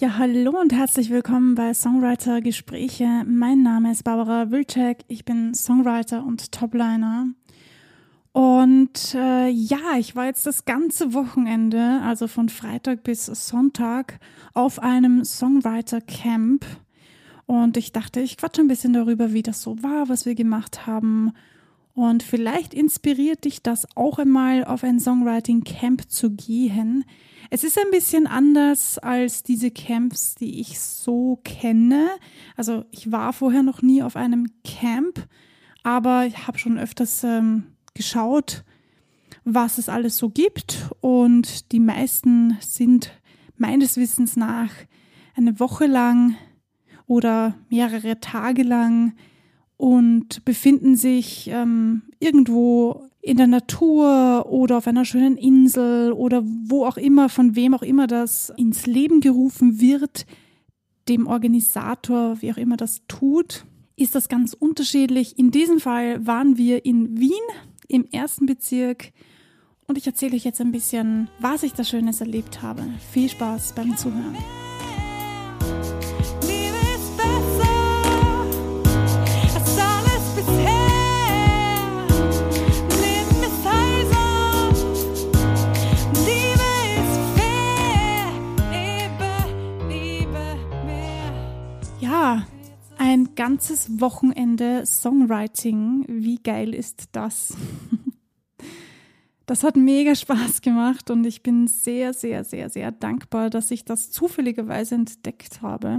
Ja, hallo und herzlich willkommen bei Songwriter Gespräche. Mein Name ist Barbara Wilczek. Ich bin Songwriter und Topliner. Und äh, ja, ich war jetzt das ganze Wochenende, also von Freitag bis Sonntag, auf einem Songwriter Camp. Und ich dachte, ich quatsche ein bisschen darüber, wie das so war, was wir gemacht haben. Und vielleicht inspiriert dich das auch einmal auf ein Songwriting Camp zu gehen. Es ist ein bisschen anders als diese Camps, die ich so kenne. Also ich war vorher noch nie auf einem Camp, aber ich habe schon öfters ähm, geschaut, was es alles so gibt. Und die meisten sind meines Wissens nach eine Woche lang oder mehrere Tage lang und befinden sich ähm, irgendwo in der Natur oder auf einer schönen Insel oder wo auch immer, von wem auch immer das ins Leben gerufen wird, dem Organisator, wie auch immer das tut, ist das ganz unterschiedlich. In diesem Fall waren wir in Wien im ersten Bezirk und ich erzähle euch jetzt ein bisschen, was ich da Schönes erlebt habe. Viel Spaß beim Zuhören. Ganzes Wochenende Songwriting. Wie geil ist das? Das hat mega Spaß gemacht und ich bin sehr, sehr, sehr, sehr dankbar, dass ich das zufälligerweise entdeckt habe.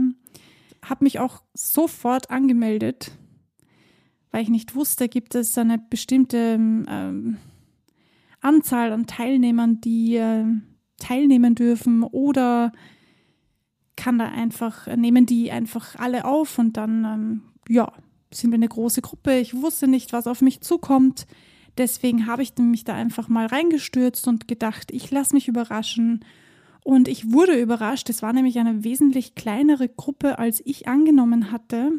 Habe mich auch sofort angemeldet, weil ich nicht wusste, gibt es eine bestimmte ähm, Anzahl an Teilnehmern, die äh, teilnehmen dürfen oder kann da einfach, nehmen die einfach alle auf und dann, ähm, ja, sind wir eine große Gruppe. Ich wusste nicht, was auf mich zukommt. Deswegen habe ich mich da einfach mal reingestürzt und gedacht, ich lasse mich überraschen. Und ich wurde überrascht. Es war nämlich eine wesentlich kleinere Gruppe, als ich angenommen hatte.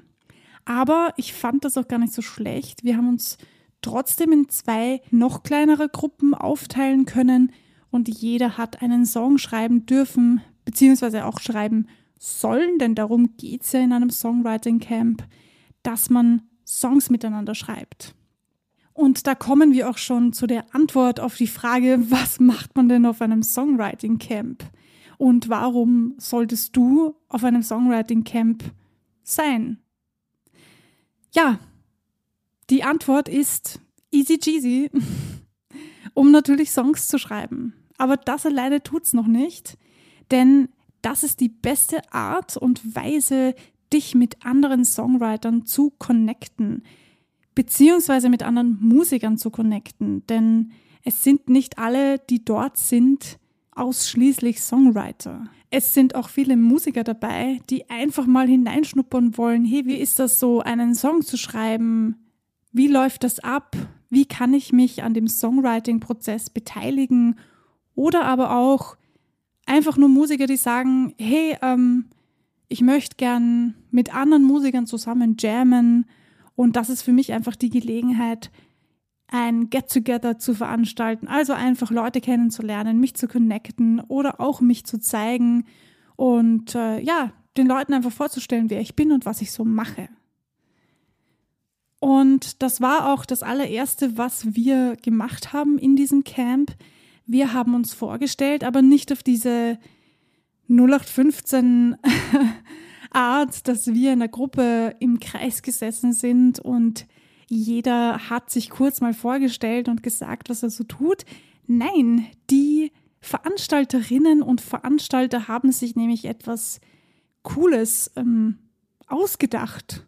Aber ich fand das auch gar nicht so schlecht. Wir haben uns trotzdem in zwei noch kleinere Gruppen aufteilen können und jeder hat einen Song schreiben dürfen, beziehungsweise auch schreiben sollen, denn darum geht es ja in einem Songwriting Camp, dass man Songs miteinander schreibt. Und da kommen wir auch schon zu der Antwort auf die Frage, was macht man denn auf einem Songwriting Camp? Und warum solltest du auf einem Songwriting Camp sein? Ja, die Antwort ist easy cheesy, um natürlich Songs zu schreiben. Aber das alleine tut's noch nicht. Denn das ist die beste Art und Weise, dich mit anderen Songwritern zu connecten, beziehungsweise mit anderen Musikern zu connecten. Denn es sind nicht alle, die dort sind, ausschließlich Songwriter. Es sind auch viele Musiker dabei, die einfach mal hineinschnuppern wollen, hey, wie ist das so, einen Song zu schreiben? Wie läuft das ab? Wie kann ich mich an dem Songwriting-Prozess beteiligen? Oder aber auch, einfach nur Musiker, die sagen, hey, ähm, ich möchte gern mit anderen Musikern zusammen jammen. Und das ist für mich einfach die Gelegenheit, ein Get-Together zu veranstalten, also einfach Leute kennenzulernen, mich zu connecten oder auch mich zu zeigen und äh, ja, den Leuten einfach vorzustellen, wer ich bin und was ich so mache. Und das war auch das allererste, was wir gemacht haben in diesem Camp wir haben uns vorgestellt, aber nicht auf diese 0815 Art, dass wir in der Gruppe im Kreis gesessen sind und jeder hat sich kurz mal vorgestellt und gesagt, was er so tut. Nein, die Veranstalterinnen und Veranstalter haben sich nämlich etwas Cooles ähm, ausgedacht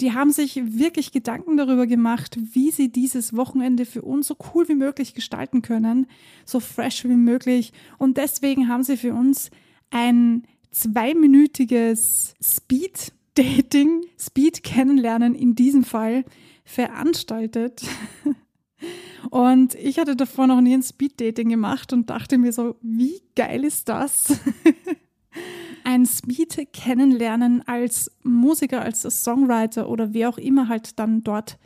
die haben sich wirklich Gedanken darüber gemacht, wie sie dieses Wochenende für uns so cool wie möglich gestalten können, so fresh wie möglich. Und deswegen haben sie für uns ein zweiminütiges Speed-Dating, Speed-Kennenlernen in diesem Fall veranstaltet. Und ich hatte davor noch nie ein Speed-Dating gemacht und dachte mir so, wie geil ist das? ein Speed kennenlernen als Musiker, als Songwriter oder wer auch immer halt dann dort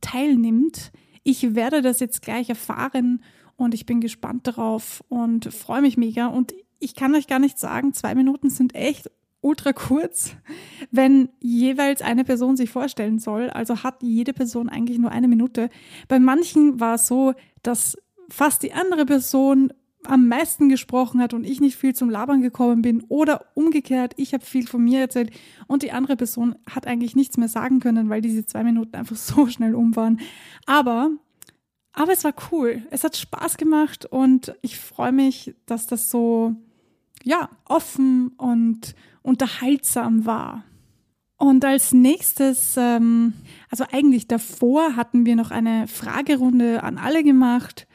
teilnimmt. Ich werde das jetzt gleich erfahren und ich bin gespannt darauf und freue mich mega. Und ich kann euch gar nicht sagen, zwei Minuten sind echt ultra kurz, wenn jeweils eine Person sich vorstellen soll. Also hat jede Person eigentlich nur eine Minute. Bei manchen war es so, dass fast die andere Person am meisten gesprochen hat und ich nicht viel zum Labern gekommen bin oder umgekehrt, ich habe viel von mir erzählt und die andere Person hat eigentlich nichts mehr sagen können, weil diese zwei Minuten einfach so schnell um waren. Aber, aber es war cool. Es hat Spaß gemacht und ich freue mich, dass das so, ja, offen und unterhaltsam war. Und als nächstes, ähm, also eigentlich davor hatten wir noch eine Fragerunde an alle gemacht,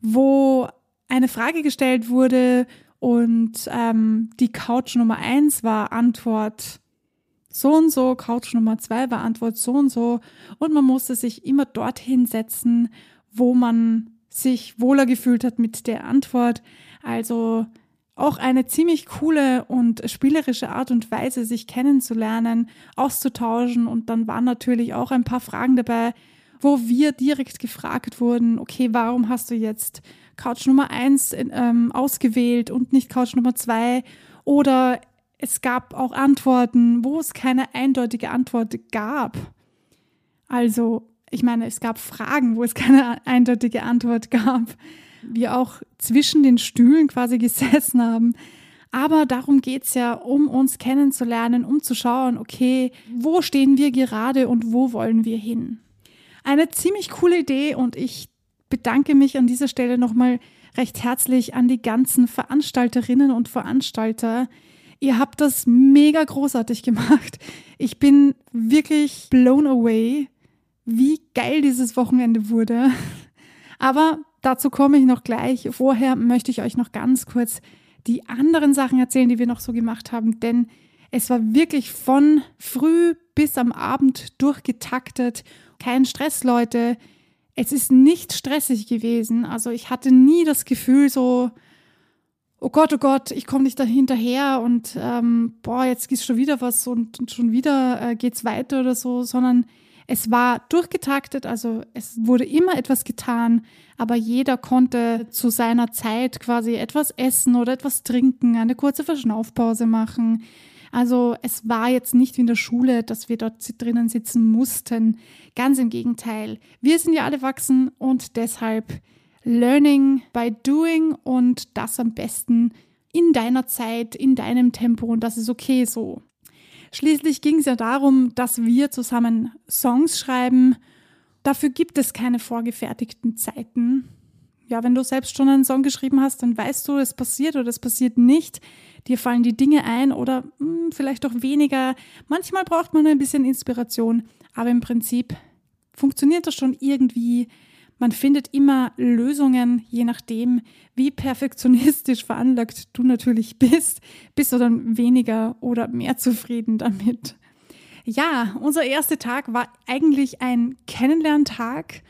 wo eine Frage gestellt wurde und ähm, die Couch Nummer eins war Antwort so und so, Couch Nummer zwei war Antwort so und so und man musste sich immer dorthin setzen, wo man sich wohler gefühlt hat mit der Antwort. Also auch eine ziemlich coole und spielerische Art und Weise, sich kennenzulernen, auszutauschen. Und dann waren natürlich auch ein paar Fragen dabei, wo wir direkt gefragt wurden, okay, warum hast du jetzt Couch Nummer eins ähm, ausgewählt und nicht Couch Nummer zwei? Oder es gab auch Antworten, wo es keine eindeutige Antwort gab. Also, ich meine, es gab Fragen, wo es keine eindeutige Antwort gab. Wir auch zwischen den Stühlen quasi gesessen haben. Aber darum geht es ja, um uns kennenzulernen, um zu schauen, okay, wo stehen wir gerade und wo wollen wir hin. Eine ziemlich coole Idee und ich bedanke mich an dieser Stelle nochmal recht herzlich an die ganzen Veranstalterinnen und Veranstalter. Ihr habt das mega großartig gemacht. Ich bin wirklich blown away, wie geil dieses Wochenende wurde. Aber dazu komme ich noch gleich. Vorher möchte ich euch noch ganz kurz die anderen Sachen erzählen, die wir noch so gemacht haben, denn es war wirklich von früh bis am Abend durchgetaktet. Kein Stress, Leute es ist nicht stressig gewesen. Also ich hatte nie das Gefühl so, oh Gott, oh Gott, ich komme nicht da hinterher und ähm, boah, jetzt ist schon wieder was und, und schon wieder äh, geht's weiter oder so, sondern es war durchgetaktet, also es wurde immer etwas getan, aber jeder konnte zu seiner Zeit quasi etwas essen oder etwas trinken, eine kurze Verschnaufpause machen. Also es war jetzt nicht wie in der Schule, dass wir dort drinnen sitzen mussten. Ganz im Gegenteil. Wir sind ja alle wachsen und deshalb Learning by Doing und das am besten in deiner Zeit, in deinem Tempo und das ist okay so. Schließlich ging es ja darum, dass wir zusammen Songs schreiben. Dafür gibt es keine vorgefertigten Zeiten. Ja, wenn du selbst schon einen Song geschrieben hast, dann weißt du, es passiert oder es passiert nicht dir fallen die Dinge ein oder mh, hm, vielleicht auch weniger. Manchmal braucht man ein bisschen Inspiration, aber im Prinzip funktioniert das schon irgendwie. Man findet immer Lösungen, je nachdem, wie perfektionistisch veranlagt du natürlich bist, bist du dann weniger oder mehr zufrieden damit. Ja, unser erster Tag war eigentlich ein Kennenlerntag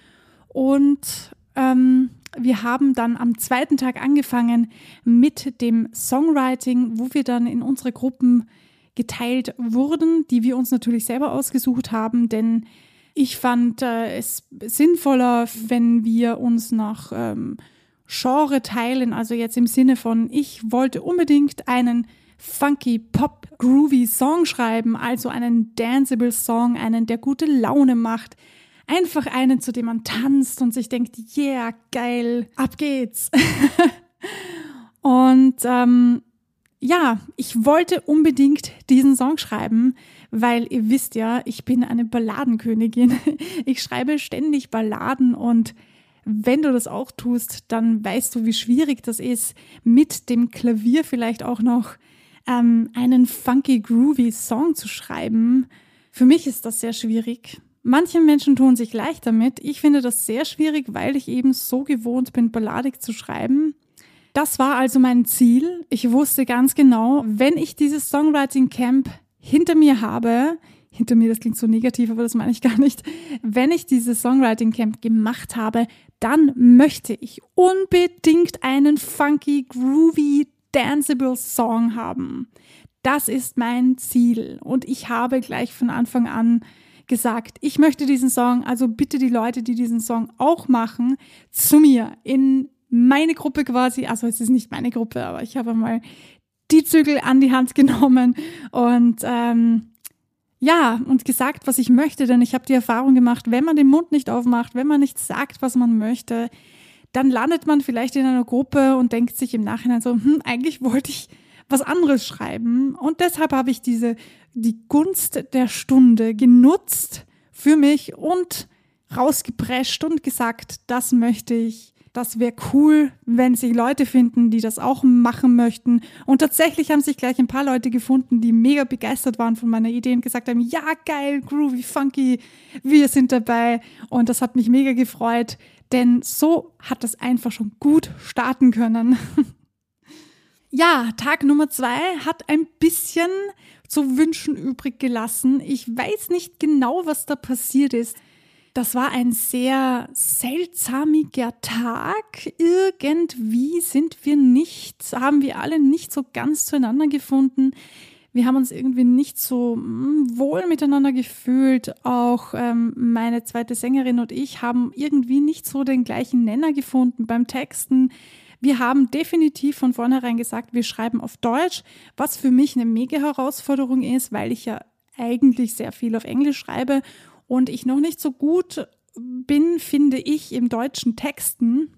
und ähm, wir haben dann am zweiten Tag angefangen mit dem Songwriting, wo wir dann in unsere Gruppen geteilt wurden, die wir uns natürlich selber ausgesucht haben, denn ich fand äh, es sinnvoller, wenn wir uns nach ähm, Genre teilen, also jetzt im Sinne von, ich wollte unbedingt einen funky, pop, groovy Song schreiben, also einen danceable Song, einen, der gute Laune macht, Einfach einen, zu dem man tanzt und sich denkt, yeah, geil, ab geht's. und ähm, ja, ich wollte unbedingt diesen Song schreiben, weil ihr wisst ja, ich bin eine Balladenkönigin. Ich schreibe ständig Balladen und wenn du das auch tust, dann weißt du, wie schwierig das ist, mit dem Klavier vielleicht auch noch ähm, einen funky, groovy Song zu schreiben. Für mich ist das sehr schwierig. Manche Menschen tun sich leicht damit. Ich finde das sehr schwierig, weil ich eben so gewohnt bin, balladig zu schreiben. Das war also mein Ziel. Ich wusste ganz genau, wenn ich dieses Songwriting Camp hinter mir habe, hinter mir, das klingt so negativ, aber das meine ich gar nicht. Wenn ich dieses Songwriting Camp gemacht habe, dann möchte ich unbedingt einen funky, groovy, danceable Song haben. Das ist mein Ziel. Und ich habe gleich von Anfang an gesagt, ich möchte diesen Song, also bitte die Leute, die diesen Song auch machen, zu mir in meine Gruppe quasi. Also es ist nicht meine Gruppe, aber ich habe mal die Zügel an die Hand genommen und ähm, ja, und gesagt, was ich möchte, denn ich habe die Erfahrung gemacht, wenn man den Mund nicht aufmacht, wenn man nicht sagt, was man möchte, dann landet man vielleicht in einer Gruppe und denkt sich im Nachhinein so, hm, eigentlich wollte ich was anderes schreiben. Und deshalb habe ich diese, die Gunst der Stunde genutzt für mich und rausgeprescht und gesagt, das möchte ich das wäre cool, wenn sich Leute finden, die das auch machen möchten. Und tatsächlich haben sich gleich ein paar Leute gefunden, die mega begeistert waren von meiner Idee und gesagt haben, ja, geil, groovy, funky, wir sind dabei. Und das hat mich mega gefreut, denn so hat das einfach schon gut starten können. ja, Tag Nummer zwei hat ein bisschen zu wünschen übrig gelassen. Ich weiß nicht genau, was da passiert ist. Das war ein sehr seltsamiger Tag. Irgendwie sind wir nicht, haben wir alle nicht so ganz zueinander gefunden. Wir haben uns irgendwie nicht so hm, wohl miteinander gefühlt. Auch ähm, meine zweite Sängerin und ich haben irgendwie nicht so den gleichen Nenner gefunden beim Texten. Wir haben definitiv von vornherein gesagt, wir schreiben auf Deutsch, was für mich eine mega Herausforderung ist, weil ich ja eigentlich sehr viel auf Englisch schreibe und ich noch nicht so gut bin, finde ich, im deutschen Texten.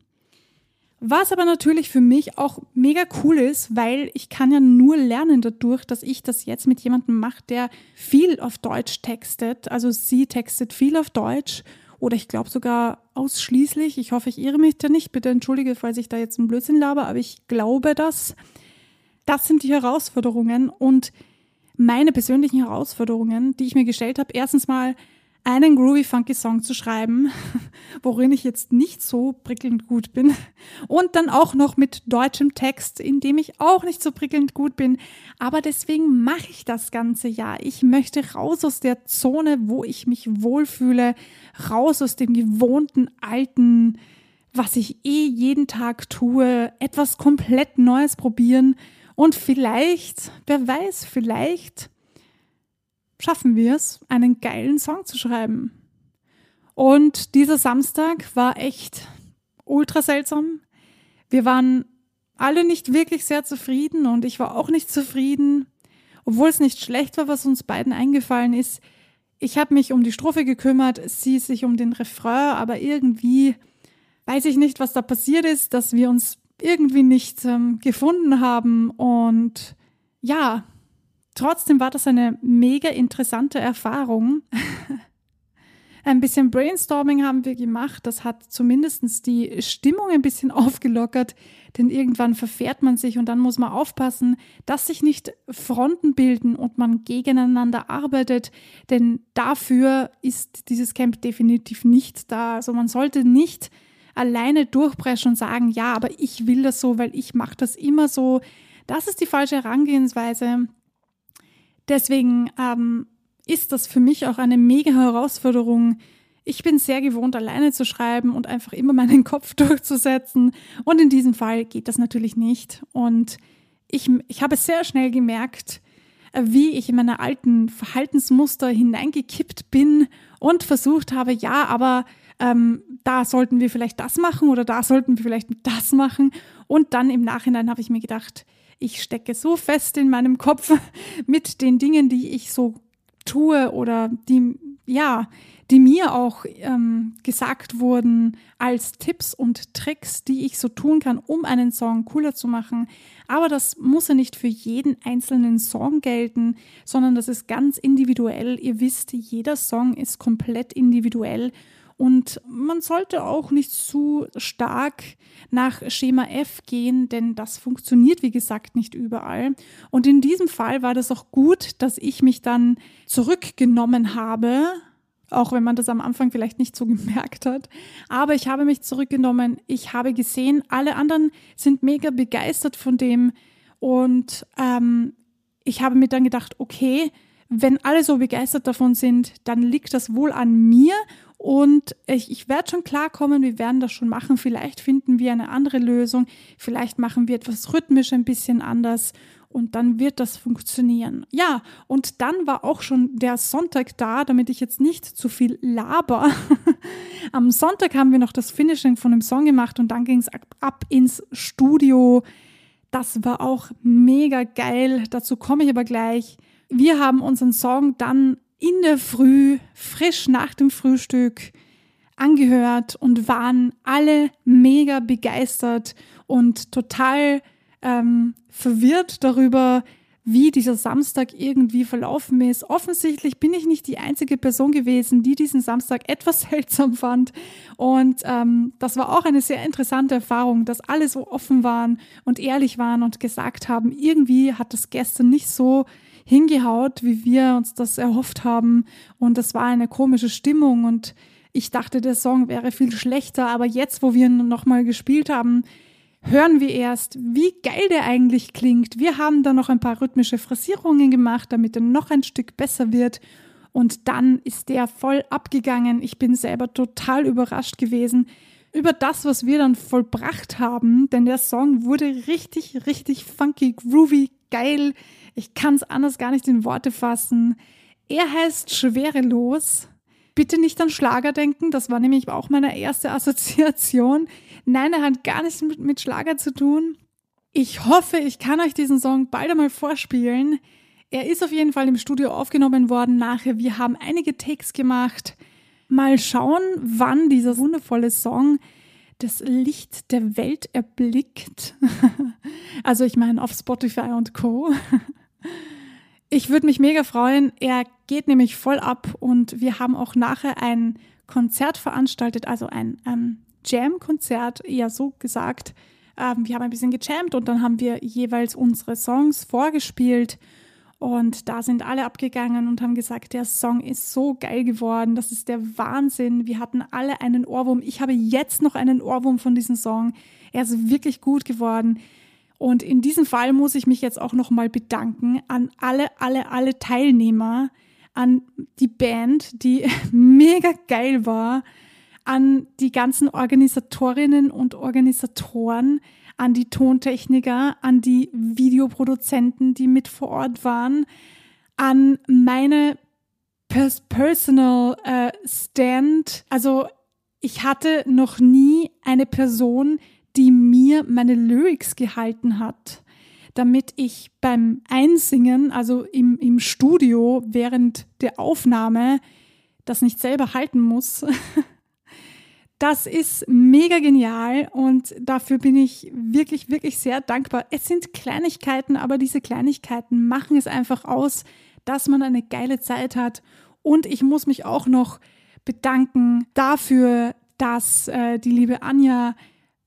Was aber natürlich für mich auch mega cool ist, weil ich kann ja nur lernen dadurch, dass ich das jetzt mit jemandem mache, der viel auf Deutsch textet. Also sie textet viel auf Deutsch oder ich glaube sogar ausschließlich. Ich hoffe, ich irre mich da nicht. Bitte entschuldige, falls ich da jetzt einen Blödsinn laber, aber ich glaube das. Das sind die Herausforderungen und meine persönlichen Herausforderungen, die ich mir gestellt habe. Erstens mal, einen groovy funky Song zu schreiben, worin ich jetzt nicht so prickelnd gut bin. Und dann auch noch mit deutschem Text, in dem ich auch nicht so prickelnd gut bin, aber deswegen mache ich das ganze ja. Ich möchte raus aus der Zone, wo ich mich wohlfühle, raus aus dem gewohnten alten, was ich eh jeden Tag tue, etwas komplett Neues probieren. Und vielleicht, wer weiß, vielleicht schaffen wir es, einen geilen Song zu schreiben. Und dieser Samstag war echt ultra seltsam. Wir waren alle nicht wirklich sehr zufrieden und ich war auch nicht zufrieden, obwohl es nicht schlecht war, was uns beiden eingefallen ist. Ich habe mich um die Strophe gekümmert, sie sich um den Refrain, aber irgendwie weiß ich nicht, was da passiert ist, dass wir uns irgendwie nicht ähm, gefunden haben und ja, Trotzdem war das eine mega interessante Erfahrung. ein bisschen Brainstorming haben wir gemacht. Das hat zumindest die Stimmung ein bisschen aufgelockert, denn irgendwann verfährt man sich und dann muss man aufpassen, dass sich nicht Fronten bilden und man gegeneinander arbeitet, denn dafür ist dieses Camp definitiv nicht da. Also man sollte nicht alleine durchbrechen und sagen, ja, aber ich will das so, weil ich mache das immer so. Das ist die falsche Herangehensweise. Deswegen ähm, ist das für mich auch eine mega Herausforderung. Ich bin sehr gewohnt, alleine zu schreiben und einfach immer meinen Kopf durchzusetzen. Und in diesem Fall geht das natürlich nicht. Und ich, ich habe sehr schnell gemerkt, äh, wie ich in meine alten Verhaltensmuster hineingekippt bin und versucht habe, ja, aber ähm, da sollten wir vielleicht das machen oder da sollten wir vielleicht das machen. Und dann im Nachhinein habe ich mir gedacht, ich stecke so fest in meinem Kopf mit den Dingen, die ich so tue oder die, ja, die mir auch ähm, gesagt wurden als Tipps und Tricks, die ich so tun kann, um einen Song cooler zu machen. Aber das muss ja nicht für jeden einzelnen Song gelten, sondern das ist ganz individuell. Ihr wisst, jeder Song ist komplett individuell und man sollte auch nicht zu stark nach Schema F gehen, denn das funktioniert, wie gesagt, nicht überall. Und in diesem Fall war das auch gut, dass ich mich dann zurückgenommen habe, auch wenn man das am Anfang vielleicht nicht so gemerkt hat. Aber ich habe mich zurückgenommen. Ich habe gesehen, alle anderen sind mega begeistert von dem. Und ähm, ich habe mir dann gedacht, okay, wenn alle so begeistert davon sind, dann liegt das wohl an mir und ich, ich werde schon klarkommen, wir werden das schon machen. Vielleicht finden wir eine andere Lösung. Vielleicht machen wir etwas rhythmisch ein bisschen anders. Und dann wird das funktionieren. Ja, und dann war auch schon der Sonntag da, damit ich jetzt nicht zu viel laber. Am Sonntag haben wir noch das Finishing von dem Song gemacht und dann ging es ab, ab ins Studio. Das war auch mega geil. Dazu komme ich aber gleich. Wir haben unseren Song dann in der Früh, frisch nach dem Frühstück, angehört und waren alle mega begeistert und total ähm, verwirrt darüber, wie dieser Samstag irgendwie verlaufen ist. Offensichtlich bin ich nicht die einzige Person gewesen, die diesen Samstag etwas seltsam fand. Und ähm, das war auch eine sehr interessante Erfahrung, dass alle so offen waren und ehrlich waren und gesagt haben, irgendwie hat das gestern nicht so hingehaut, wie wir uns das erhofft haben. Und das war eine komische Stimmung und ich dachte, der Song wäre viel schlechter, aber jetzt, wo wir ihn nochmal gespielt haben, hören wir erst, wie geil der eigentlich klingt. Wir haben da noch ein paar rhythmische Phrasierungen gemacht, damit er noch ein Stück besser wird. Und dann ist der voll abgegangen. Ich bin selber total überrascht gewesen über das, was wir dann vollbracht haben, denn der Song wurde richtig, richtig funky, groovy, geil. Ich kann es anders gar nicht in Worte fassen. Er heißt Schwerelos. Bitte nicht an Schlager denken, das war nämlich auch meine erste Assoziation. Nein, er hat gar nichts mit, Schlager zu tun. Ich hoffe, ich kann euch diesen Song bald einmal vorspielen. Er ist auf jeden Fall im Studio aufgenommen worden nachher. Wir haben einige Takes gemacht. Mal schauen, wann dieser wundervolle Song das Licht der Welt erblickt. also ich meine auf Spotify und Co. Ich würde mich mega freuen. Er geht nämlich voll ab und wir haben auch nachher ein Konzert veranstaltet, also ein ähm, Jam-Konzert, eher so gesagt. Ähm, wir haben ein bisschen gejammt und dann haben wir jeweils unsere Songs vorgespielt. Und da sind alle abgegangen und haben gesagt, der Song ist so geil geworden, das ist der Wahnsinn. Wir hatten alle einen Ohrwurm. Ich habe jetzt noch einen Ohrwurm von diesem Song. Er ist wirklich gut geworden. Und in diesem Fall muss ich mich jetzt auch nochmal bedanken an alle, alle, alle Teilnehmer, an die Band, die mega geil war, an die ganzen Organisatorinnen und Organisatoren, an die Tontechniker, an die Videoproduzenten, die mit vor Ort waren, an meine Pers Personal äh, Stand. Also ich hatte noch nie eine Person, die mir meine Lyrics gehalten hat, damit ich beim Einsingen, also im, im Studio während der Aufnahme, das nicht selber halten muss. Das ist mega genial und dafür bin ich wirklich, wirklich sehr dankbar. Es sind Kleinigkeiten, aber diese Kleinigkeiten machen es einfach aus, dass man eine geile Zeit hat. Und ich muss mich auch noch bedanken dafür, dass äh, die liebe Anja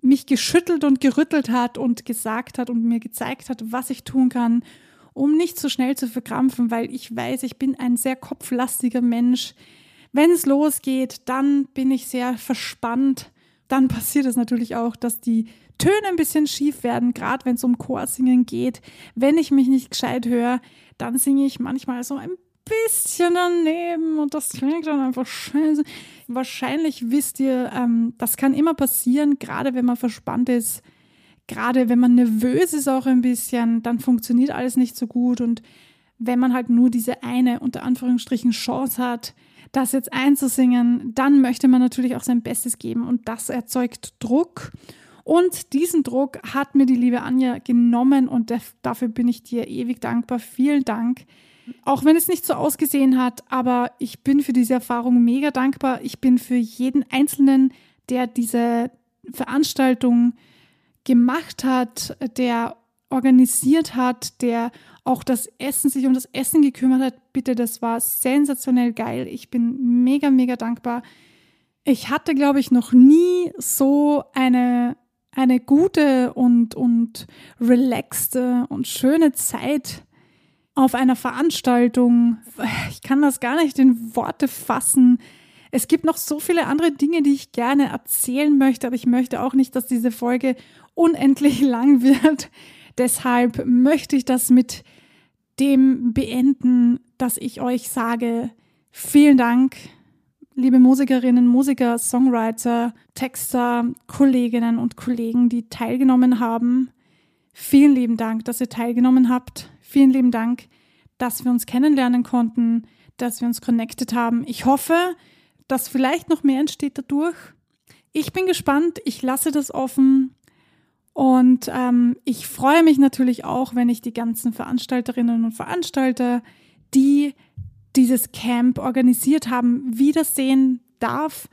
mich geschüttelt und gerüttelt hat und gesagt hat und mir gezeigt hat, was ich tun kann, um nicht so schnell zu verkrampfen, weil ich weiß, ich bin ein sehr kopflastiger Mensch wenn es losgeht, dann bin ich sehr verspannt. Dann passiert es natürlich auch, dass die Töne ein bisschen schief werden, gerade wenn es um Chorsingen geht. Wenn ich mich nicht gescheit höre, dann singe ich manchmal so ein bisschen daneben und das klingt dann einfach scheiße. Wahrscheinlich wisst ihr, ähm, das kann immer passieren, gerade wenn man verspannt ist, gerade wenn man nervös ist auch ein bisschen, dann funktioniert alles nicht so gut und wenn man halt nur diese eine unter Anführungsstrichen Chance hat, das jetzt einzusingen, dann möchte man natürlich auch sein Bestes geben und das erzeugt Druck. Und diesen Druck hat mir die liebe Anja genommen und dafür bin ich dir ewig dankbar. Vielen Dank. Auch wenn es nicht so ausgesehen hat, aber ich bin für diese Erfahrung mega dankbar. Ich bin für jeden Einzelnen, der diese Veranstaltung gemacht hat, der organisiert hat, der auch das Essen, sich um das Essen gekümmert hat. Bitte, das war sensationell geil. Ich bin mega, mega dankbar. Ich hatte, glaube ich, noch nie so eine, eine gute und, und relaxte und schöne Zeit auf einer Veranstaltung. Ich kann das gar nicht in Worte fassen. Es gibt noch so viele andere Dinge, die ich gerne erzählen möchte, aber ich möchte auch nicht, dass diese Folge unendlich lang wird. Deshalb möchte ich das mit dem beenden, dass ich euch sage, vielen Dank, liebe Musikerinnen, Musiker, Songwriter, Texter, Kolleginnen und Kollegen, die teilgenommen haben. Vielen lieben Dank, dass ihr teilgenommen habt. Vielen lieben Dank, dass wir uns kennenlernen konnten, dass wir uns connected haben. Ich hoffe, dass vielleicht noch mehr entsteht dadurch. Ich bin gespannt. Ich lasse das offen. Und ähm, ich freue mich natürlich auch, wenn ich die ganzen Veranstalterinnen und Veranstalter, die dieses Camp organisiert haben, wiedersehen darf.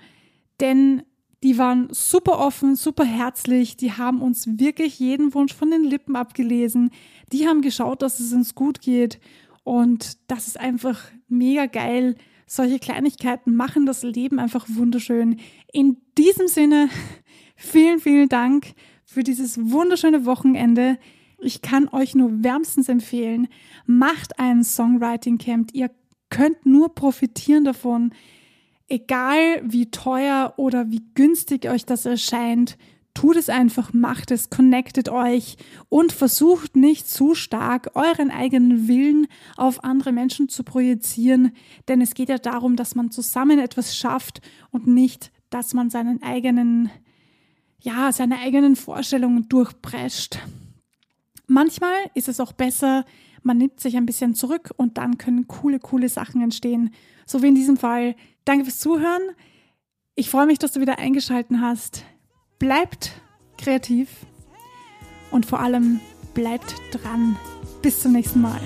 Denn die waren super offen, super herzlich, die haben uns wirklich jeden Wunsch von den Lippen abgelesen. Die haben geschaut, dass es uns gut geht. Und das ist einfach mega geil. Solche Kleinigkeiten machen das Leben einfach wunderschön. In diesem Sinne, vielen, vielen Dank für dieses wunderschöne Wochenende. Ich kann euch nur wärmstens empfehlen, macht ein Songwriting Camp. Ihr könnt nur profitieren davon. Egal wie teuer oder wie günstig euch das erscheint, tut es einfach, macht es, connectet euch und versucht nicht zu stark euren eigenen Willen auf andere Menschen zu projizieren, denn es geht ja darum, dass man zusammen etwas schafft und nicht, dass man seinen eigenen ja, seine eigenen Vorstellungen durchprescht. Manchmal ist es auch besser, man nimmt sich ein bisschen zurück und dann können coole, coole Sachen entstehen. So wie in diesem Fall. Danke fürs Zuhören. Ich freue mich, dass du wieder eingeschalten hast. Bleibt kreativ und vor allem bleibt dran. Bis zum nächsten Mal.